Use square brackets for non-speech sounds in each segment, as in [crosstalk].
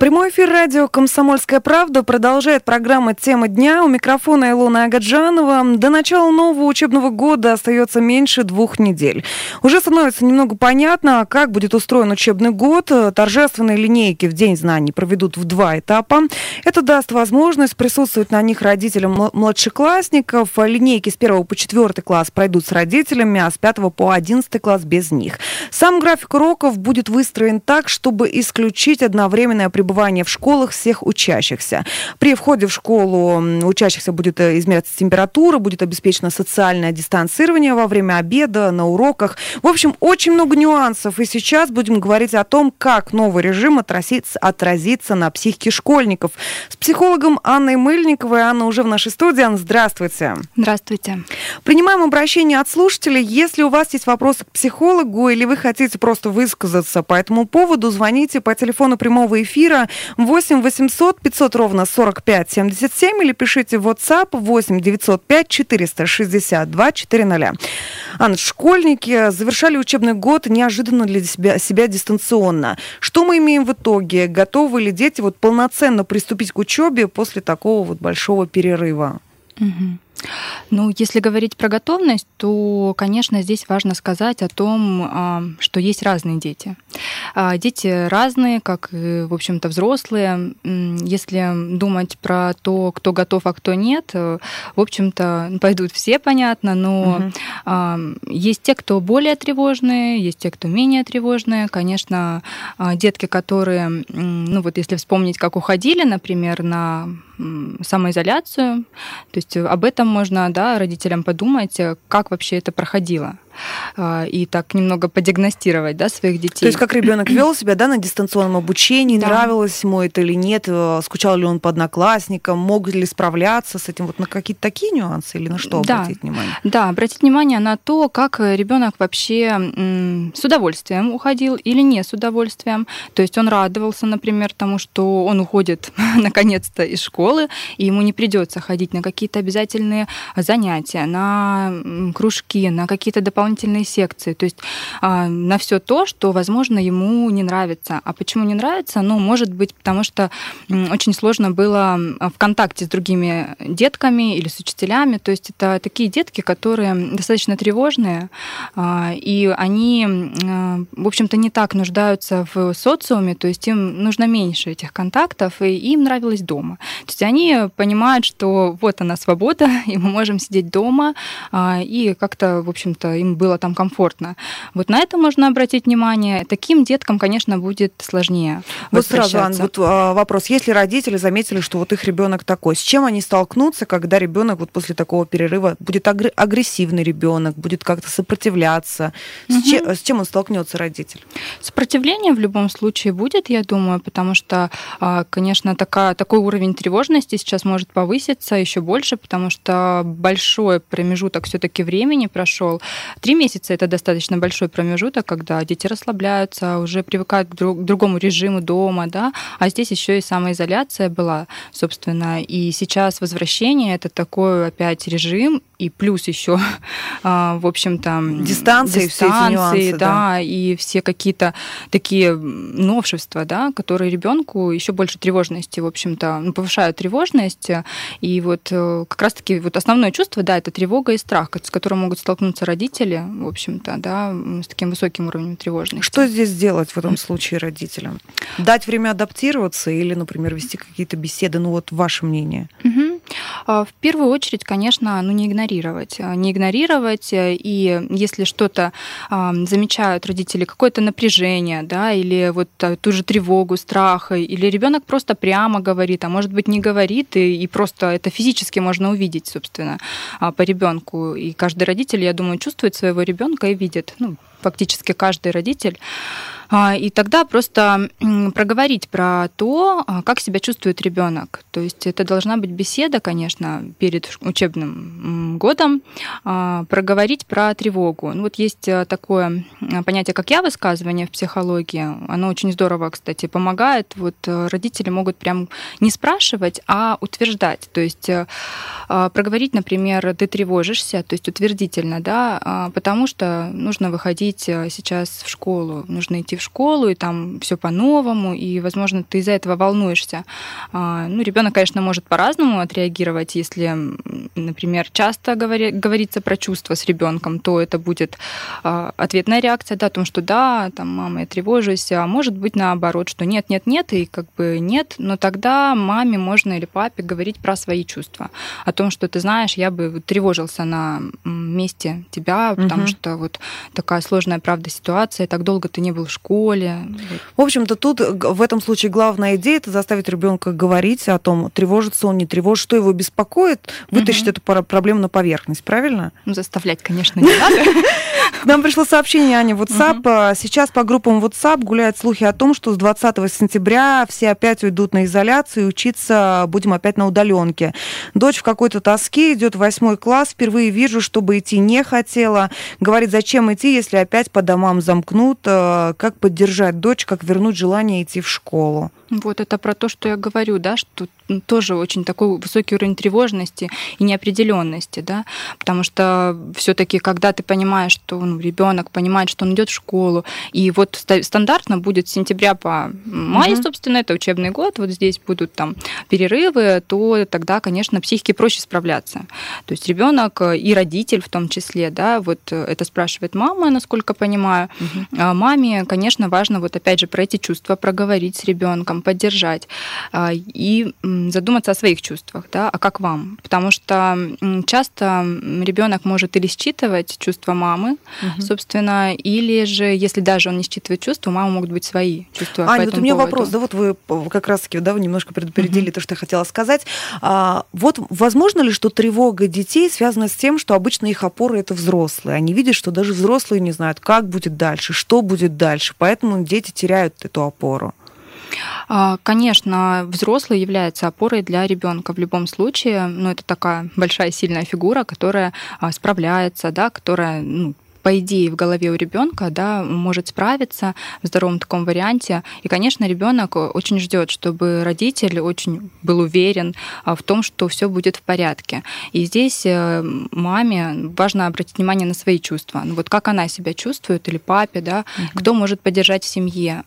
Прямой эфир радио «Комсомольская правда» продолжает программа «Тема дня». У микрофона Илона Агаджанова. До начала нового учебного года остается меньше двух недель. Уже становится немного понятно, как будет устроен учебный год. Торжественные линейки в День знаний проведут в два этапа. Это даст возможность присутствовать на них родителям младшеклассников. Линейки с 1 по 4 класс пройдут с родителями, а с 5 по 11 класс без них. Сам график уроков будет выстроен так, чтобы исключить одновременное пребывание пребывания в школах всех учащихся. При входе в школу учащихся будет э, измеряться температура, будет обеспечено социальное дистанцирование во время обеда, на уроках. В общем, очень много нюансов. И сейчас будем говорить о том, как новый режим отразится, отразится на психике школьников. С психологом Анной Мыльниковой. Анна уже в нашей студии. Анна, здравствуйте. Здравствуйте. Принимаем обращение от слушателей. Если у вас есть вопросы к психологу или вы хотите просто высказаться по этому поводу, звоните по телефону прямого эфира 8 800 500 ровно 45 77 или пишите в WhatsApp 8 905 462 400. Анна, школьники завершали учебный год неожиданно для себя, себя дистанционно. Что мы имеем в итоге? Готовы ли дети вот полноценно приступить к учебе после такого вот большого перерыва? Угу. Ну, если говорить про готовность, то, конечно, здесь важно сказать о том, а, что есть разные дети. А, дети разные, как и, в общем-то, взрослые. Если думать про то, кто готов, а кто нет, э, в общем-то, пойдут все, понятно, но угу. есть те, кто более тревожные, есть те, кто менее тревожные. Конечно, детки, которые, ну вот если вспомнить, как уходили, например, на самоизоляцию. То есть об этом можно да, родителям подумать, э, как вообще это проходило. А, и так немного подиагностировать да, своих детей. То есть как ребенок [clears throat] вел себя да, на дистанционном обучении, да. нравилось ему это или нет, э, скучал ли он по одноклассникам, мог ли справляться с этим, вот на какие-то такие нюансы или на что да. обратить внимание? Да, обратить внимание на то, как ребенок вообще с удовольствием уходил или не с удовольствием. То есть он радовался, например, тому, что он уходит [laughs] наконец-то из школы, и ему не придется ходить на какие-то обязательные занятия, на кружки, на какие-то дополнительные дополнительные секции, то есть а, на все то, что, возможно, ему не нравится. А почему не нравится? Ну, может быть, потому что очень сложно было в контакте с другими детками или с учителями. То есть это такие детки, которые достаточно тревожные, а, и они, а, в общем-то, не так нуждаются в социуме, то есть им нужно меньше этих контактов, и им нравилось дома. То есть они понимают, что вот она свобода, [laughs] и мы можем сидеть дома, и как-то, в общем-то, им было там комфортно. Вот на это можно обратить внимание. Таким деткам, конечно, будет сложнее. Вот сразу, Ан, вот а, вопрос. Если родители заметили, что вот их ребенок такой, с чем они столкнутся, когда ребенок вот после такого перерыва будет агрессивный ребенок, будет как-то сопротивляться? Угу. С, чем, с чем он столкнется, родитель? Сопротивление в любом случае будет, я думаю, потому что, а, конечно, такая, такой уровень тревожности сейчас может повыситься еще больше, потому что большой промежуток все-таки времени прошел. Три месяца это достаточно большой промежуток, когда дети расслабляются, уже привыкают к, друг, к другому режиму дома, да, а здесь еще и самоизоляция была, собственно, и сейчас возвращение это такой опять режим, и плюс еще, [laughs] а, в общем-то, дистанции, дистанции нюансы, да, да, и все какие-то такие новшества, да, которые ребенку еще больше тревожности, в общем-то, ну, повышают тревожность, и вот э, как раз-таки вот основное чувство, да, это тревога и страх, с которым могут столкнуться родители, в общем-то, да, с таким высоким уровнем тревожности. Что здесь делать в этом случае родителям? Дать время адаптироваться или, например, вести какие-то беседы? Ну вот ваше мнение. Угу. В первую очередь, конечно, ну не игнорировать. Э, не игнорировать, э, и если что-то замечают родители, какое-то напряжение, да, или вот ту же тревогу, страх, или ребенок просто прямо говорит, а может быть не говорит, и, и просто это физически можно увидеть, собственно, а, по ребенку. И каждый родитель, я думаю, чувствует своего ребенка и видит, ну, фактически каждый родитель А, и тогда просто проговорить про то, а, как себя чувствует ребенок. То есть это должна быть беседа, конечно, перед учебным годом, а, проговорить про тревогу. Ну, вот есть э, такое понятие, как я высказывание в психологии. Оно очень здорово, кстати, помогает. Вот э, родители могут прям не спрашивать, а утверждать. То есть э, проговорить, например, ты тревожишься, то есть утвердительно, да, потому что нужно выходить сейчас в школу, нужно идти в школу, и там все по-новому, и, возможно, ты из-за этого волнуешься. А, ну, ребенок, конечно, может по-разному отреагировать. Если, например, часто говори, говорится про чувства с ребенком, то это будет а, ответная реакция, да, о том, что да, там, мама, я тревожусь, а может быть наоборот, что нет, нет, нет, и как бы нет, но тогда маме можно или папе говорить про свои чувства, о том, что ты знаешь, я бы тревожился на месте тебя, потому угу. что вот такая сложная, правда, ситуация, так долго ты не был в школе. В общем-то, тут в этом случае главная идея это заставить ребенка говорить о том, тревожится он, не тревожит, что его беспокоит, вытащить угу. эту проблему на поверхность, правильно? Ну, заставлять, конечно, не надо. нам пришло сообщение, Аня, WhatsApp. Угу. Сейчас по группам WhatsApp гуляют слухи о том, что с 20 сентября все опять уйдут на изоляцию, и учиться будем опять на удаленке. Дочь в какой-то тоске идет в восьмой класс, впервые вижу, чтобы идти не хотела. Говорит, зачем идти, если опять по домам замкнут, э, как поддержать дочь, как вернуть желание идти в школу. Вот это про то, что я говорю, да, что тоже очень такой высокий уровень тревожности и неопределенности, да, потому что все-таки, когда ты понимаешь, что ну, ребенок понимает, что он идет в школу, и вот стандартно будет с сентября по май, угу. собственно, это учебный год, вот здесь будут там перерывы, то тогда, конечно, психике проще справляться. То есть ребенок и родитель в том числе, да, вот это спрашивает мама, насколько понимаю. Угу. А маме, конечно, важно вот опять же про эти чувства проговорить с ребенком, поддержать а, и задуматься о своих чувствах, да, а как вам? Потому что часто ребенок может или считывать чувства мамы, угу. собственно, или же, если даже он не считывает чувства, у мамы могут быть свои чувства. Аня, вот у меня поводу. вопрос, да, вот вы как раз-таки, да, вы немножко предупредили угу. то, что я хотела сказать. А, вот возможно ли, что тревога детей связана с тем, что обычно их опоры это взрослые? Они видят, что даже взрослые не знают, как будет дальше, что будет дальше, поэтому дети теряют эту опору. А, конечно, взрослый является опорой для ребенка в любом случае, но это такая большая сильная фигура, которая а, справляется, да, которая ну, по идее, в голове у ребенка, да, может справиться в здоровом таком варианте. И, конечно, ребенок очень ждет, чтобы родитель очень был уверен а, в том, что все будет в порядке. И здесь э, маме важно обратить внимание на свои чувства. Ну, вот как она себя чувствует, или папе, да, угу. кто может поддержать в семье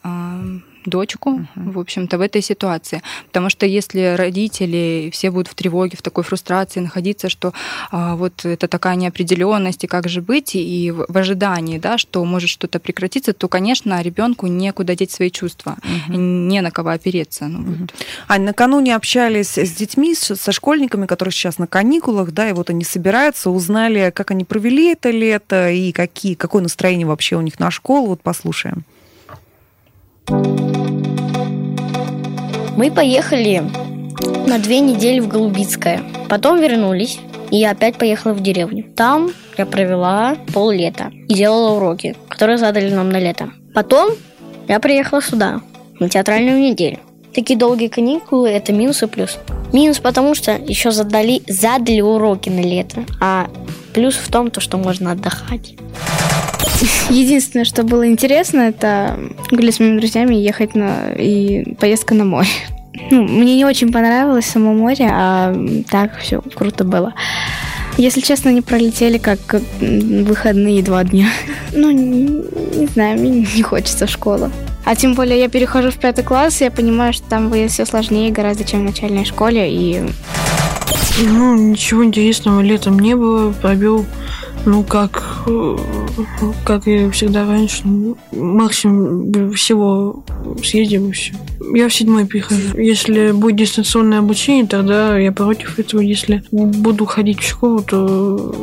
дочку, угу. в общем-то, в этой ситуации. Потому что если родители все будут в тревоге, в такой фрустрации находиться, что а, вот это такая неопределенность, и как же быть, и в, в ожидании, да, что может что-то прекратиться, то, конечно, ребенку некуда деть свои чувства, угу. не на кого опереться. Ну, угу. вот. Ань, накануне общались с детьми, со школьниками, которые сейчас на каникулах, да, и вот они собираются, узнали, как они провели это лето и какие, какое настроение вообще у них на школу. Вот послушаем. Мы поехали на две недели в Голубицкое. Потом вернулись, и я опять поехала в деревню. Там я провела пол лета и делала уроки, которые задали нам на лето. Потом я приехала сюда, на театральную неделю. Такие долгие каникулы – это минус и плюс. Минус потому, что еще задали, задали уроки на лето, а плюс в том, то, что можно отдыхать. Единственное, что было интересно, это гулять с моими друзьями ехать на и поездка на море. Ну, мне не очень понравилось само море, а так все круто было. Если честно, они пролетели как выходные два дня. [laughs] Ну, не, не знаю, мне не хочется в школу. А тем более я перехожу в пятый класс, и я понимаю, что там будет все сложнее гораздо, чем в начальной школе, и... Ну, ничего интересного летом не было. Пробил ну, как, как и всегда раньше, ну, максимум всего съездим и все. Я в седьмой прихожу. Если будет дистанционное обучение, тогда я против этого. Если буду ходить в школу, то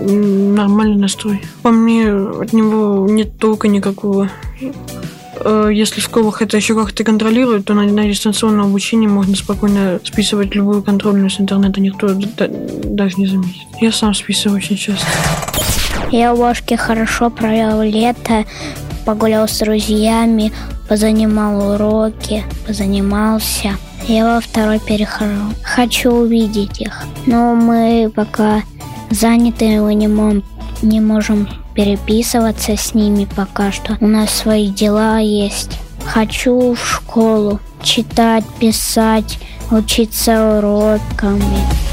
нормальный настрой. По мне от него нет толка никакого. Э, если в школах это еще как-то контролируют, то на, на дистанционном обучении можно спокойно списывать любую контрольную с интернета, никто даже не заметит. Я сам списываю очень часто. Я в Ошке хорошо провел лето, погулял с друзьями, позанимал уроки, позанимался. Я во второй перехожу. Хочу увидеть их. Но мы пока заняты, мы не, мом, не можем переписываться с ними пока что. У нас свои дела есть. Хочу в школу читать, писать, учиться уроками.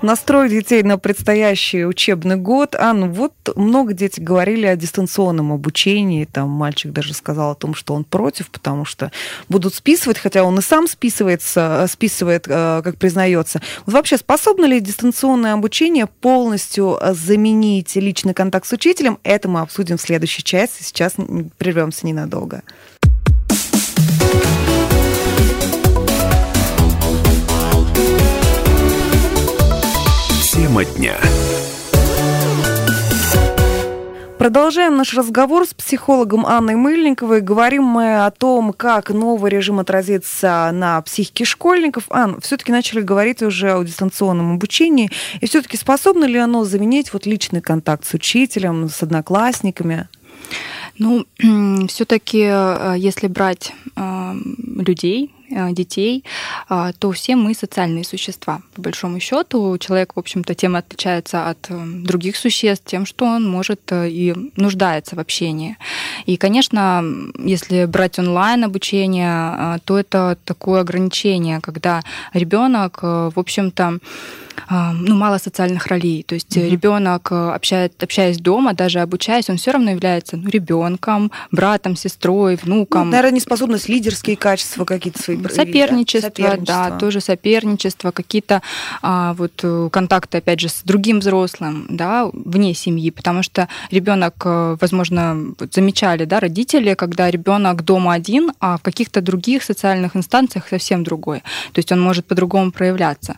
Настрой детей на предстоящий учебный год. Анна, вот много дети говорили о дистанционном обучении. Там мальчик даже сказал о том, что он против, потому что будут списывать, хотя он и сам списывается, списывает, э, как признается. Вот вообще, способно ли дистанционное обучение полностью заменить личный контакт с учителем? Это мы обсудим в следующей части. Сейчас прервемся ненадолго. Тема дня. Продолжаем наш разговор с психологом Анной Мыльниковой. Говорим мы о том, как новый режим отразится на психике школьников. Ан, все-таки начали говорить уже о дистанционном обучении. И все-таки способно ли оно заменить вот личный контакт с учителем, с одноклассниками? Ну, [clears throat] все-таки, э, если брать э, людей, детей, то все мы социальные существа. По большому счету, человек, в общем-то, тем отличается от других существ тем, что он может и нуждается в общении. И, конечно, если брать онлайн обучение, то это такое ограничение, когда ребенок, в общем-то, ну, мало социальных ролей. То есть mm-hmm. ребенок, э, общает, общаясь дома, даже обучаясь, он все равно является ну, ребенком, братом, сестрой, внуком. Ну, наверное, неспособность лидерские качества какие-то свои. Соперничество, да? соперничество, да, тоже соперничество, какие-то а, вот э, контакты, опять же, с другим взрослым, да, вне семьи, потому что ребенок, э, возможно, замечали, да, родители, когда ребенок дома один, а в каких-то других социальных инстанциях совсем другой. То есть он может по-другому проявляться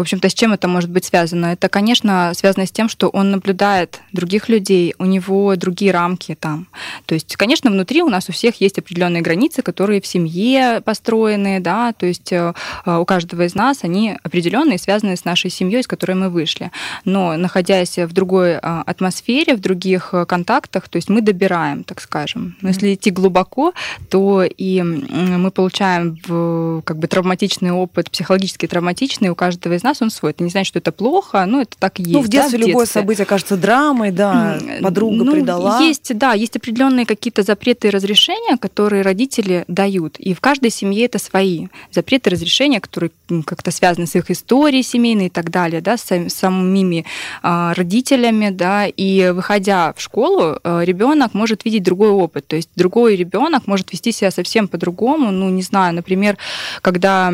в общем-то, с чем это может быть связано? Это, конечно, связано с тем, что он наблюдает других людей, у него другие рамки там. То есть, конечно, внутри у нас у всех есть определенные границы, которые в семье построены, да, то есть э, у каждого из нас они определенные, связаны с нашей семьей, с которой мы вышли. Но находясь в другой а, атмосфере, в других э, контактах, то есть мы добираем, так скажем. Но если идти глубоко, то и мы получаем как бы травматичный опыт, психологически травматичный у каждого из нас нас он свой. Это не значит, что это плохо, но это так и есть. Ну, в детстве, да, в любое событие кажется драмой, да, подруга ну, предала. Есть, да, есть определенные какие-то запреты и разрешения, которые родители дают. И в каждой семье это свои запреты и разрешения, которые как-то связаны с их историей семейной и так далее, да, с самими а, родителями, да, и выходя в школу, а, ребенок может видеть другой опыт, то есть другой ребенок может вести себя совсем по-другому, ну, не знаю, например, когда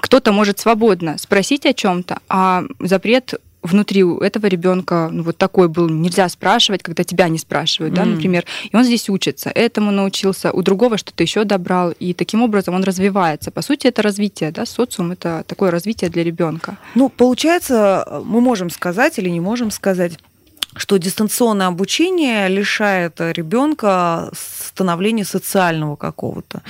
кто-то может свободно спросить говорить о чем-то, а запрет внутри у этого ребенка ну, вот такой был, нельзя спрашивать, когда тебя не спрашивают, mm. да, например, и он здесь учится, этому научился, у другого что-то еще добрал, и таким образом он развивается. По сути, это развитие, да, социум это такое развитие для ребенка. Ну, получается, мы можем сказать или не можем сказать, что дистанционное обучение лишает ребенка становления социального какого-то.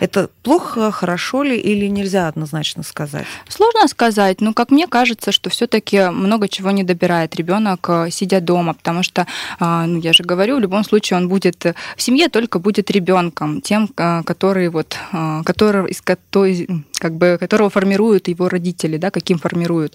Это плохо, хорошо ли или нельзя однозначно сказать? Сложно сказать, но как мне кажется, что все-таки много чего не добирает ребенок, э, сидя дома, потому что, а, ну, я же говорю, в любом случае он будет в семье только будет ребенком, тем, э, который вот, э, который, из который, как бы, которого формируют его родители, да, каким формируют.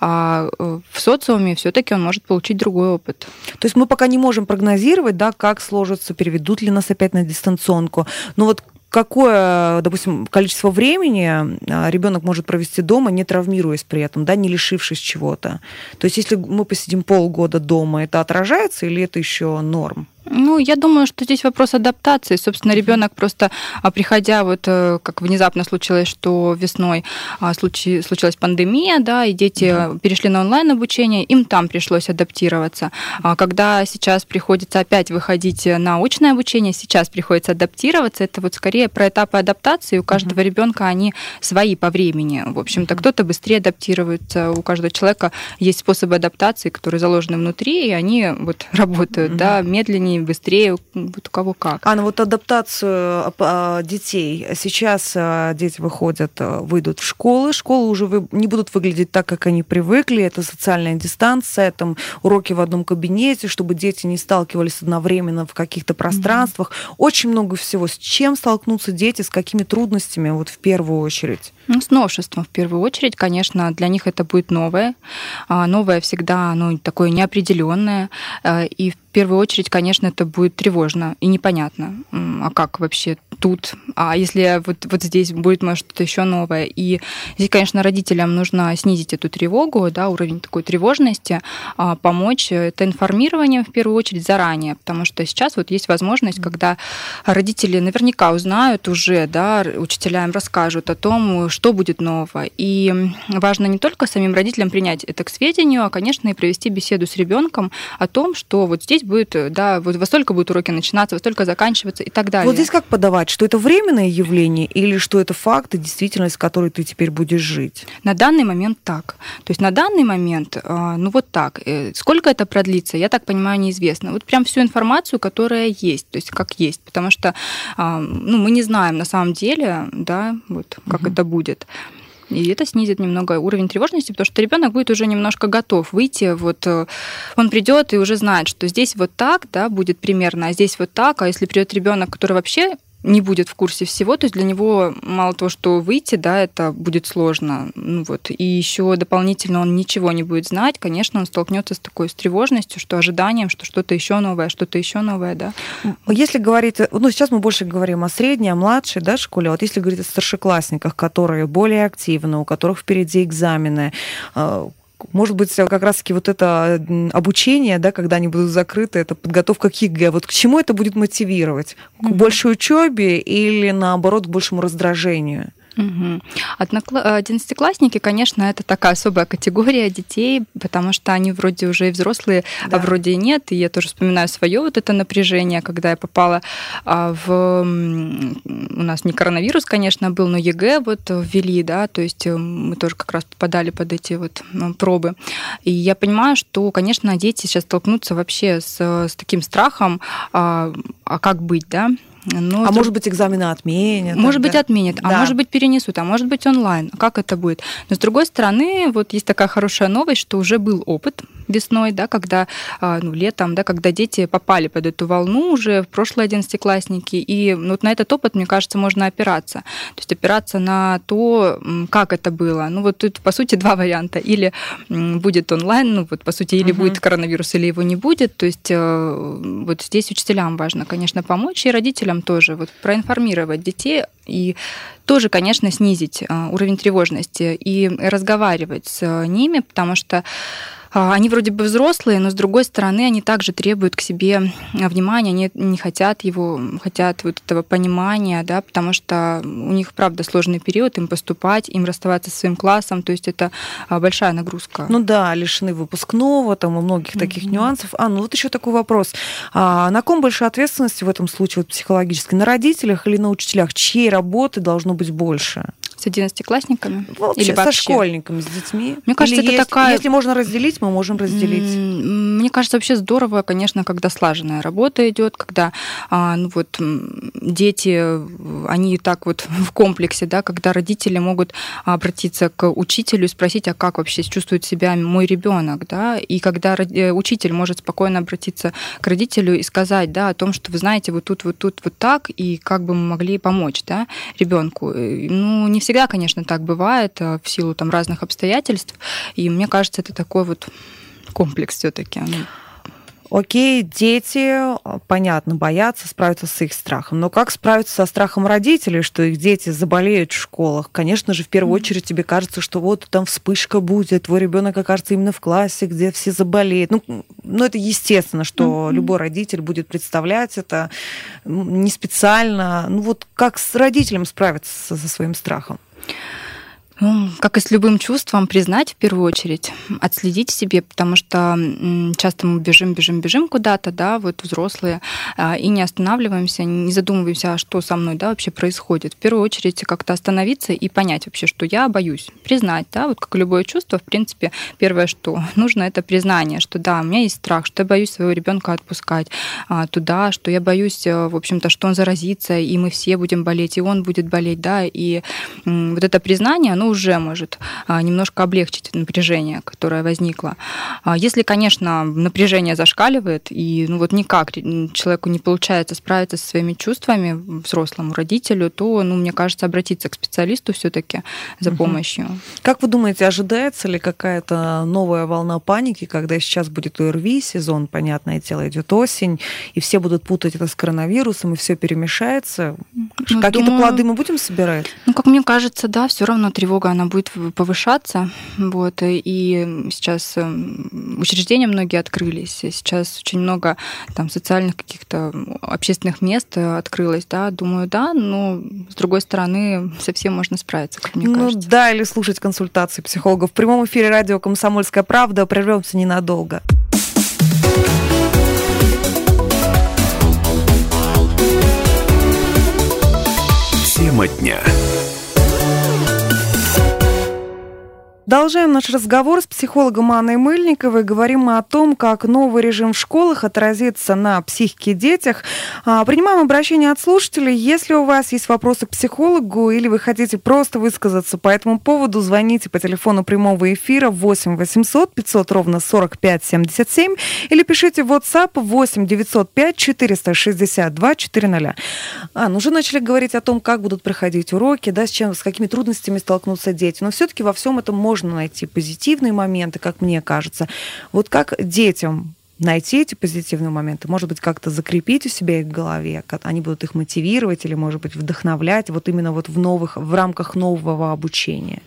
А в социуме все-таки он может получить другой опыт. То есть мы пока не можем прогнозировать, да, как сложится, переведут ли нас опять на дистанционку. Но вот какое, допустим, количество времени а, ребенок может провести дома, не травмируясь при этом, да, не лишившись чего-то. То есть, если мы посидим полгода дома, это отражается или это еще норм? Ну, я думаю, что здесь вопрос адаптации. Собственно, ребенок просто, а, приходя, вот как внезапно случилось, что весной а, случи, случилась пандемия, да, и дети да. перешли на онлайн-обучение, им там пришлось адаптироваться. А когда сейчас приходится опять выходить на очное обучение, сейчас приходится адаптироваться, это вот скорее про этапы адаптации. У каждого uh-huh. ребенка они свои по времени. В общем-то, кто-то быстрее адаптируется, у каждого человека есть способы адаптации, которые заложены внутри, и они вот [laughs] работают, uh-huh. да, медленнее удобнее, быстрее, вот у кого как. А, ну вот адаптацию а, детей. Сейчас а, дети выходят, а, выйдут в школы, школы уже не будут выглядеть так, как они привыкли, это социальная дистанция, там уроки в одном кабинете, чтобы дети не сталкивались одновременно в каких-то пространствах. Mm-hmm. Очень много всего. С чем столкнутся дети, с какими трудностями вот в первую очередь? Ну, с новшеством в первую очередь, конечно, для них это будет новое. Новое всегда, ну, такое неопределенное. И в первую очередь, конечно, это будет тревожно и непонятно, а как вообще тут, а если вот, вот здесь будет, может, что-то еще новое. И здесь, конечно, родителям нужно снизить эту тревогу, да, уровень такой тревожности, а, помочь это информированием в первую очередь заранее, потому что сейчас вот есть возможность, когда родители наверняка узнают уже, да, учителя им расскажут о том, что будет нового. И важно не только самим родителям принять это к сведению, а, конечно, и провести беседу с ребенком о том, что вот здесь будет, да, вот во столько будут уроки начинаться, во столько заканчиваться и так далее. Вот здесь как подавать? Что это временное явление или что это факт и действительность, в которой ты теперь будешь жить? На данный момент так. То есть на данный момент, а, ну вот так. Э, сколько это продлится, я так понимаю, неизвестно. Вот прям всю информацию, которая есть, то есть как есть, потому что а, ну, мы не знаем на самом деле, да, вот как угу. это будет. И это снизит немного уровень тревожности, потому что ребенок будет уже немножко готов выйти. Вот э, он придет и уже знает, что здесь вот так, да, будет примерно, а здесь вот так. А если придет ребенок, который вообще не будет в курсе всего, то есть для него мало того, что выйти, да, это будет сложно, ну вот, и еще дополнительно он ничего не будет знать, конечно, он столкнется с такой с тревожностью, что ожиданием, что что-то еще новое, что-то еще новое, да. Если говорить, ну сейчас мы больше говорим о средней, о младшей, да, школе, вот если говорить о старшеклассниках, которые более активны, у которых впереди экзамены, э, может быть, как раз-таки вот это обучение, да, когда они будут закрыты, это подготовка к ЕГЭ. Вот к чему это будет мотивировать? К большей учебе или, наоборот, к большему раздражению? Угу. Одиннадцатиклассники, конечно, это такая особая категория детей, потому что они вроде уже и взрослые, а да. а вроде и нет. И я тоже вспоминаю свое вот это напряжение, когда я попала а, в... У нас не коронавирус, конечно, был, но ЕГЭ вот ввели, да, то есть э, мы тоже как раз попадали под эти вот пробы. И я понимаю, что, конечно, дети сейчас столкнутся вообще с, с таким страхом, а, а как быть, да, ну, а это... может быть, экзамены отменят? Может тогда? быть, отменят, а да. а может быть, перенесут, а может быть, онлайн. Как это будет? Но с другой стороны, вот есть такая хорошая новость, что уже был опыт весной, да, когда, а, ну, летом, да, когда дети попали под эту волну уже в прошлые одиннадцатиклассники, и вот на этот опыт, мне кажется, можно опираться. То есть опираться на то, как это было. Ну, вот тут, по сути, два варианта. Или будет онлайн, ну, вот, по сути, или угу. будет коронавирус, или его не будет. То есть э, вот здесь учителям важно, конечно, помочь, и родителям тоже вот проинформировать детей и тоже, конечно, снизить а, уровень тревожности и разговаривать с ними, потому что а, они вроде бы взрослые, но с другой стороны они также требуют к себе внимания, они не хотят его, хотят вот этого понимания, да, потому что у них, правда, сложный период, им поступать, им расставаться со своим классом, то есть это а, большая нагрузка. Ну да, лишены выпускного, там и многих mm-hmm. таких нюансов. А, ну вот еще такой вопрос. А на ком больше ответственности в этом случае вот, психологически? На родителях или на учителях? Чьей работы должно быть больше? С одиннадцатиклассниками? Вообще, Или вообще? со школьниками, с детьми? Мне кажется, Или это есть, такая... Если можно разделить, мы можем разделить. Мне кажется, вообще здорово, конечно, когда слаженная работа идет, когда а, ну, вот, дети, они так вот [laughs] в комплексе, да, когда родители могут обратиться к учителю и спросить, а как вообще чувствует себя мой ребенок, да, и когда э, учитель может спокойно обратиться к родителю и сказать, да, о том, что вы знаете, вот тут, вот тут, вот так, и как бы мы могли помочь, да, ребенку. Э, ну, не всегда всегда, конечно, так бывает э, в силу там разных обстоятельств. И мне кажется, это такой вот комплекс все-таки. Окей, дети, понятно, боятся справиться с их страхом. Но как справиться со страхом родителей, что их дети заболеют в школах? Конечно же, в первую очередь тебе кажется, что вот там вспышка будет, твой ребенок окажется именно в классе, где все заболеют. Ну, ну это естественно, что mm-hmm. любой родитель будет представлять это не специально. Ну вот как с родителем справиться со, со своим страхом? Ну, как и с любым чувством, признать в первую очередь, отследить себе, потому что часто мы бежим, бежим, бежим куда-то, да, вот взрослые, а, и не останавливаемся, не задумываемся, а что со мной, да, вообще происходит. В первую очередь как-то остановиться и понять вообще, что я боюсь, признать, да, вот как любое чувство, в принципе, первое, что нужно, это признание, что да, у меня есть страх, что я боюсь своего ребенка отпускать а, туда, что я боюсь, э, в общем-то, что он заразится, и мы все будем болеть, и он будет болеть, да, и вот это признание, оно уже может а, немножко облегчить напряжение, которое возникло. А, если, конечно, напряжение зашкаливает, и ну вот никак человеку не получается справиться со своими чувствами, взрослому родителю, то, ну, мне кажется, обратиться к специалисту все-таки за угу. помощью. Как вы думаете, ожидается ли какая-то новая волна паники, когда сейчас будет ОРВИ, сезон, понятное дело, идет осень, и все будут путать это с коронавирусом, и все перемешается? Ну, Какие-то думаю... плоды мы будем собирать? Ну, как мне кажется, да, все равно тревога, она будет повышаться. Вот, и сейчас эм, учреждения многие открылись. Сейчас очень много там социальных каких-то общественных мест э, открылось, да. Думаю, да, но с другой стороны, совсем можно справиться, как мне ну, кажется. да, или слушать консультации психологов. В прямом эфире радио «Комсомольская правда». Прервемся ненадолго. Тема дня. Продолжаем наш разговор с психологом Анной Мыльниковой. Говорим мы о том, как новый режим в школах отразится на психике детях. А, принимаем обращение от слушателей. Если у вас есть вопросы к психологу или вы хотите просто высказаться по этому поводу, звоните по телефону прямого эфира 8 800 500 ровно 45 77 или пишите в WhatsApp 8 905 462 400. А, ну уже начали говорить о том, как будут проходить уроки, да, с, чем, с какими трудностями столкнутся дети. Но все-таки во всем этом можно можно найти позитивные моменты, как мне кажется. Вот как детям найти эти позитивные моменты, может быть, как-то закрепить у себя их в голове, они будут их мотивировать или, может быть, вдохновлять вот именно вот в новых, в рамках нового обучения.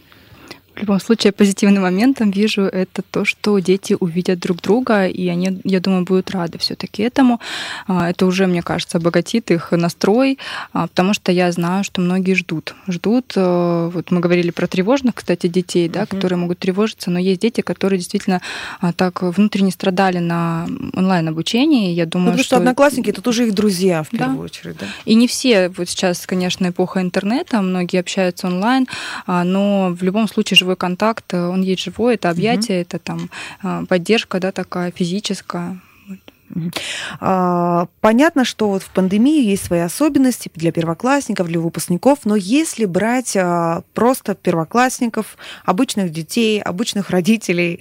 В любом случае, позитивным моментом вижу это то, что дети увидят друг друга, и они, я думаю, будут рады все-таки этому. А, это уже, мне кажется, обогатит их настрой, а, потому что я знаю, что многие ждут. Ждут, э, вот мы говорили про тревожных, кстати, детей, да, которые могут тревожиться, но есть дети, которые действительно а, так внутренне страдали на онлайн-обучении. Я думаю, ну, потому что... что одноклассники это тоже их друзья, в первую да. очередь. Да? И не все, вот сейчас, конечно, эпоха интернета, многие общаются онлайн, но в любом случае живой контакт, э, он есть живой, это объятие, угу. это там э, поддержка, да, такая физическая. А, понятно, что вот в пандемии есть свои особенности для первоклассников, для выпускников, но если брать а, просто первоклассников, обычных детей, обычных родителей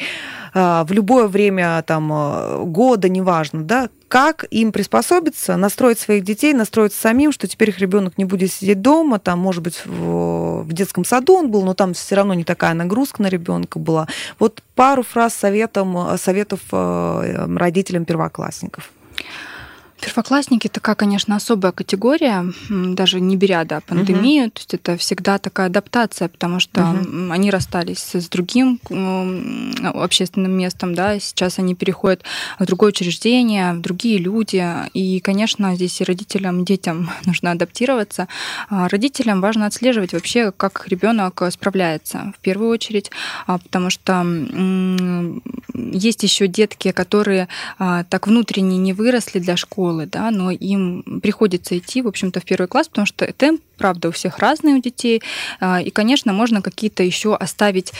в любое время там, года, неважно, да, как им приспособиться, настроить своих детей, настроиться самим, что теперь их ребенок не будет сидеть дома, там, может быть, в, в детском саду он был, но там все равно не такая нагрузка на ребенка была. Вот пару фраз советом, советов э, родителям первоклассников. Первоклассники такая, конечно, особая категория, даже не беря да, пандемию. Угу. То есть это всегда такая адаптация, потому что угу. они расстались с другим общественным местом, да, сейчас они переходят в другое учреждение, в другие люди. И, конечно, здесь и родителям, и детям [laughs] нужно адаптироваться. А родителям важно отслеживать вообще, как ребенок справляется в первую очередь, а, потому что есть еще детки, которые а, так внутренне не выросли для школы, школы, да, но им приходится идти, в общем-то, в первый класс, потому что темп правда, у всех разные у детей. А, и, конечно, можно какие-то еще оставить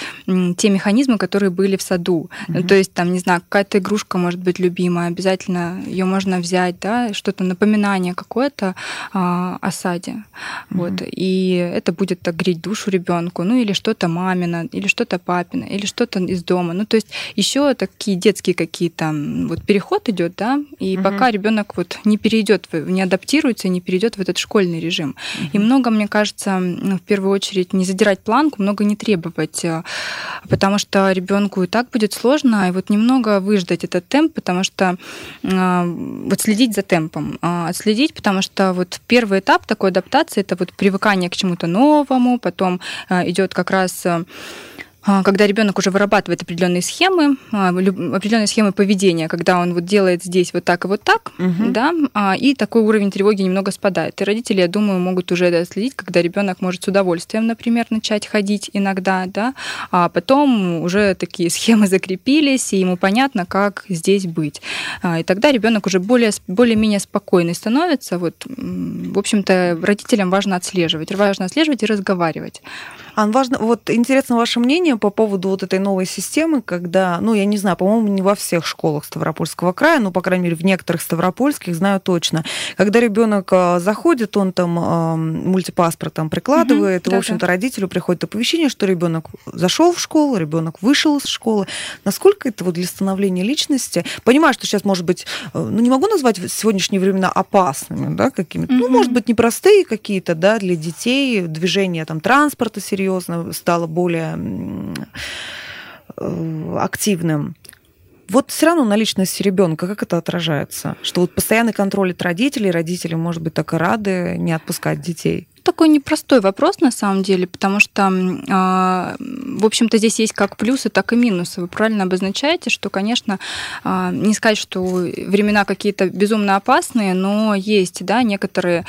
те механизмы, которые были в саду. Угу. То есть, там, не знаю, какая-то игрушка может быть любимая, обязательно ее можно взять, да, что-то напоминание какое-то а, о саде. Угу. Вот. И это будет так греть душу ребенку. Ну, или что-то мамина, или что-то папина, или что-то из дома. Ну, то есть еще такие детские какие-то вот переход идет, да, и угу. пока ребенок вот не перейдет, не адаптируется, не перейдет в этот школьный режим. Угу. Много, мне кажется, в первую очередь не задирать планку, много не требовать, э, потому что ребенку и так будет сложно, и вот немного выждать этот темп, потому что э, вот следить за темпом, а, отследить, потому что вот первый этап такой адаптации это вот привыкание к чему-то новому, потом э, идет как раз а, когда ребенок уже вырабатывает определенные схемы, а, определенные схемы поведения, когда он вот делает здесь вот так и вот так, угу. да, а, и такой уровень тревоги немного спадает. И родители, я думаю, могут уже это следить, когда ребенок может с удовольствием, например, начать ходить иногда, да, а потом уже такие схемы закрепились, и ему понятно, как здесь быть. И тогда ребенок уже более, более-менее спокойный становится. Вот, в общем-то, родителям важно отслеживать, важно отслеживать и разговаривать. Ан, важно, вот интересно ваше мнение по поводу вот этой новой системы, когда, ну, я не знаю, по-моему, не во всех школах Ставропольского края, но, по крайней мере, в некоторых ставропольских знаю точно. Когда ребенок а, заходит, он там а, мультипаспорт там прикладывает, угу, и, в общем-то, родителю приходит оповещение, что ребенок зашел в школу, ребенок вышел из школы. Насколько это вот для становления личности? Понимаю, что сейчас, может быть, э, ну, не могу назвать сегодняшние времена опасными, да, какими-то, угу. ну, может быть, непростые какие-то, да, для детей, движение там транспорта серьезно, серьезно стало более э, активным. Вот все равно на личности ребенка как это отражается? Что вот постоянный контроль от родителей, родители, может быть, так и рады не отпускать детей? такой непростой вопрос на самом деле, потому что, а, в общем-то, здесь есть как плюсы, так и минусы. Вы правильно обозначаете, что, конечно, а, не сказать, что времена какие-то безумно опасные, но есть, да, некоторые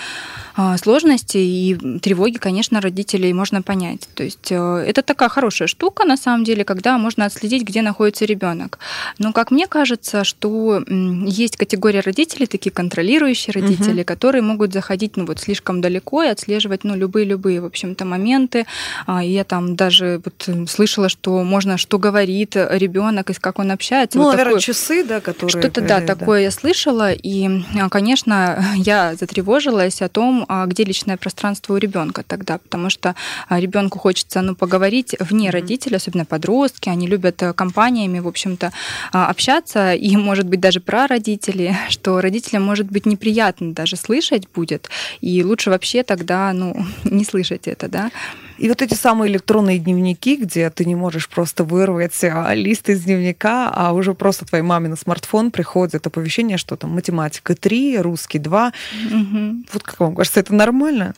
сложности и тревоги, конечно, родителей можно понять. То есть э, это такая хорошая штука, на самом деле, когда можно отследить, где находится ребенок. Но, как мне кажется, что есть категория родителей, такие контролирующие родители, угу. которые могут заходить ну, вот слишком далеко и отслеживать ну, любые-любые, в общем-то, моменты. А, я там даже вот слышала, что можно, что говорит ребенок и как он общается. Ну, вот наверное, такое, часы, да, которые... Что-то, да, да, такое я слышала, и, а, конечно, [laughs] я затревожилась о том, а, где личное пространство у ребенка тогда, потому что ребенку хочется, ну, поговорить вне родителей, особенно подростки, они любят э, компаниями, в общем-то, общаться, и, может быть, даже про родителей, [laughs] что родителям может быть неприятно даже слышать будет, и лучше вообще тогда ну, [laughs] не слышать это, да. И вот эти самые электронные дневники, где ты не можешь просто вырвать а, лист из дневника, а уже просто твоей маме на смартфон приходит оповещение, что там математика 3, русский 2. Угу. Вот как вам кажется, это нормально?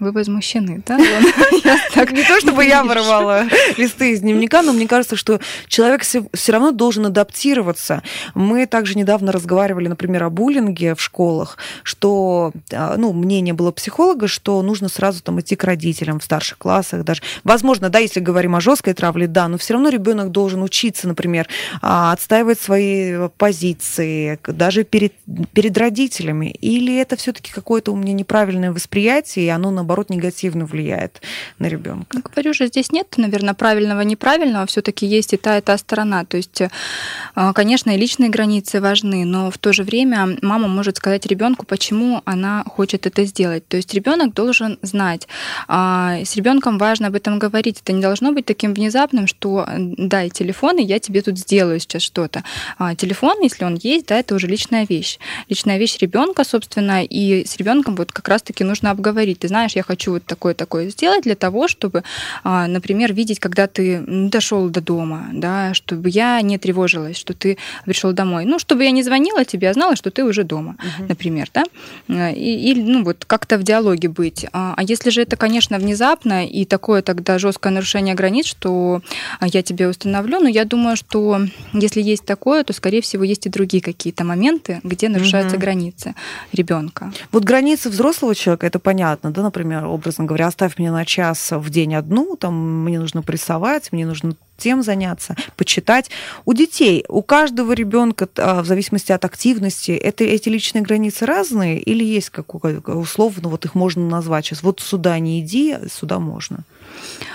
Вы возмущены, да? [laughs] Не то, чтобы я вырывала [laughs] листы из дневника, но мне кажется, что человек все равно должен адаптироваться. Мы также недавно разговаривали, например, о буллинге в школах, что, а, ну, мнение было психолога, что нужно сразу там идти к родителям в старших классах даже. Возможно, да, если говорим о жесткой травле, да, но все равно ребенок должен учиться, например, а, отстаивать свои позиции даже перед, перед родителями. Или это все-таки какое-то у меня неправильное восприятие, и оно на наоборот, негативно влияет на ребенка. Говорю же, здесь нет, наверное, правильного, неправильного, все-таки есть и та, и та сторона. То есть, э, конечно, и личные границы важны, но в то же время мама может сказать ребенку, почему она хочет это сделать. То есть ребенок должен знать. А, с ребенком важно об этом говорить. Это не должно быть таким внезапным, что дай телефон, и я тебе тут сделаю сейчас что-то. А телефон, если он есть, да, это уже личная вещь. Личная вещь ребенка, собственно, и с ребенком вот как раз-таки нужно обговорить. Ты знаешь, я хочу вот такое-такое сделать для того, чтобы, а, например, видеть, когда ты дошел до дома, да, чтобы я не тревожилась, что ты пришел домой. Ну, чтобы я не звонила тебе, а знала, что ты уже дома, угу. например, да. И, или, ну, вот как-то в диалоге быть. А, а если же это, конечно, внезапно и такое тогда жесткое нарушение границ, что я тебе установлю, но я думаю, что если есть такое, то, скорее всего, есть и другие какие-то моменты, где нарушаются угу. границы ребенка. Вот границы взрослого человека, это понятно, да, например, например, образно говоря, оставь меня на час в день одну, там мне нужно прессовать, мне нужно тем заняться, почитать. У детей, у каждого ребенка, а, в зависимости от активности, это, эти личные границы разные или есть как условно, вот их можно назвать сейчас, вот сюда не иди, сюда можно?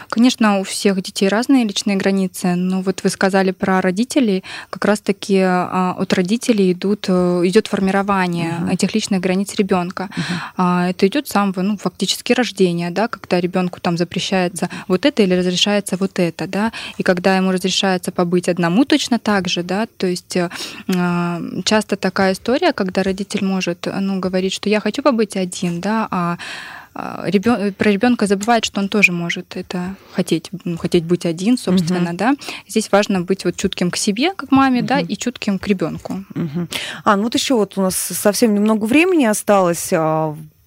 Конечно, у всех детей разные личные границы, но вот вы сказали про родителей, как раз-таки а, от родителей идут, э, идет формирование угу. этих личных границ ребенка. Угу. Это идет с самого, ну, фактически рождения, да, когда ребенку там запрещается вот это или разрешается вот это, да, и когда ему разрешается побыть одному точно так же, да, то есть э, а, часто такая история, когда родитель может, ну, говорить, что я хочу побыть один, да, а а, ребен... про ребенка забывает, что он тоже может это хотеть, ну, хотеть быть один, собственно, угу. да. Здесь важно быть вот чутким к себе, как маме, угу. да, и чутким к ребенку. Угу. А, ну вот еще вот у нас совсем немного времени осталось.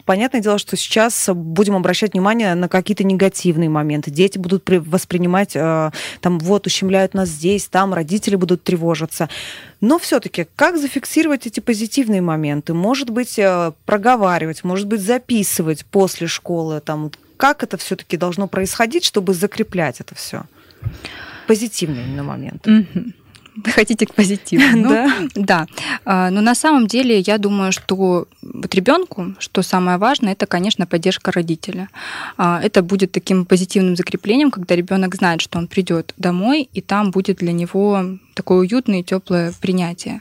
Понятное дело, что сейчас будем обращать внимание на какие-то негативные моменты. Дети будут воспринимать, э, там, вот, ущемляют нас здесь, там, родители будут тревожиться. Но все-таки как зафиксировать эти позитивные моменты? Может быть, э, проговаривать, может быть, записывать после школы, там, как это все-таки должно происходить, чтобы закреплять это все? Позитивные именно моменты. Mm-hmm. [laughs] хотите к позитиву. [laughs] Ну, да. Да. А, но на самом деле я думаю, что вот ребенку, что самое важное, это, конечно, поддержка родителя. А, это будет таким позитивным закреплением, когда ребенок знает, что он придет домой, и там будет для него такое уютное и теплое принятие.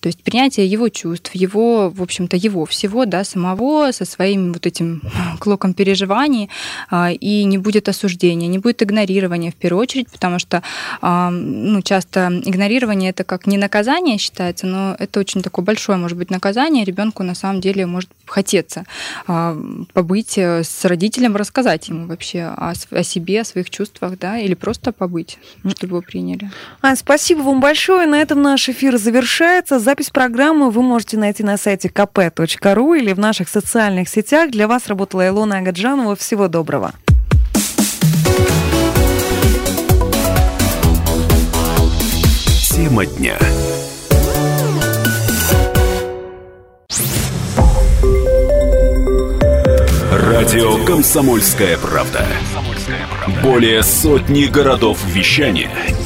То есть принятие его чувств, его, в общем-то, его всего, да, самого, со своим вот этим [laughs] клоком переживаний, а, и не будет осуждения, не будет игнорирования в первую очередь, потому что ну, часто игнорирование это как не наказание считается, но это очень такое большое, может быть, наказание. Ребенку на самом деле может хотеться а, побыть э, с родителем, рассказать ему вообще о, о себе, о своих чувствах, да, или просто побыть, чтобы его приняли. Ань, спасибо вам большое. На этом наш эфир завершается. Запись программы вы можете найти на сайте kp.ru или в наших социальных сетях. Для вас работала Илона Агаджанова. Всего доброго. Тема дня. Радио «Комсомольская правда». Более сотни городов вещания –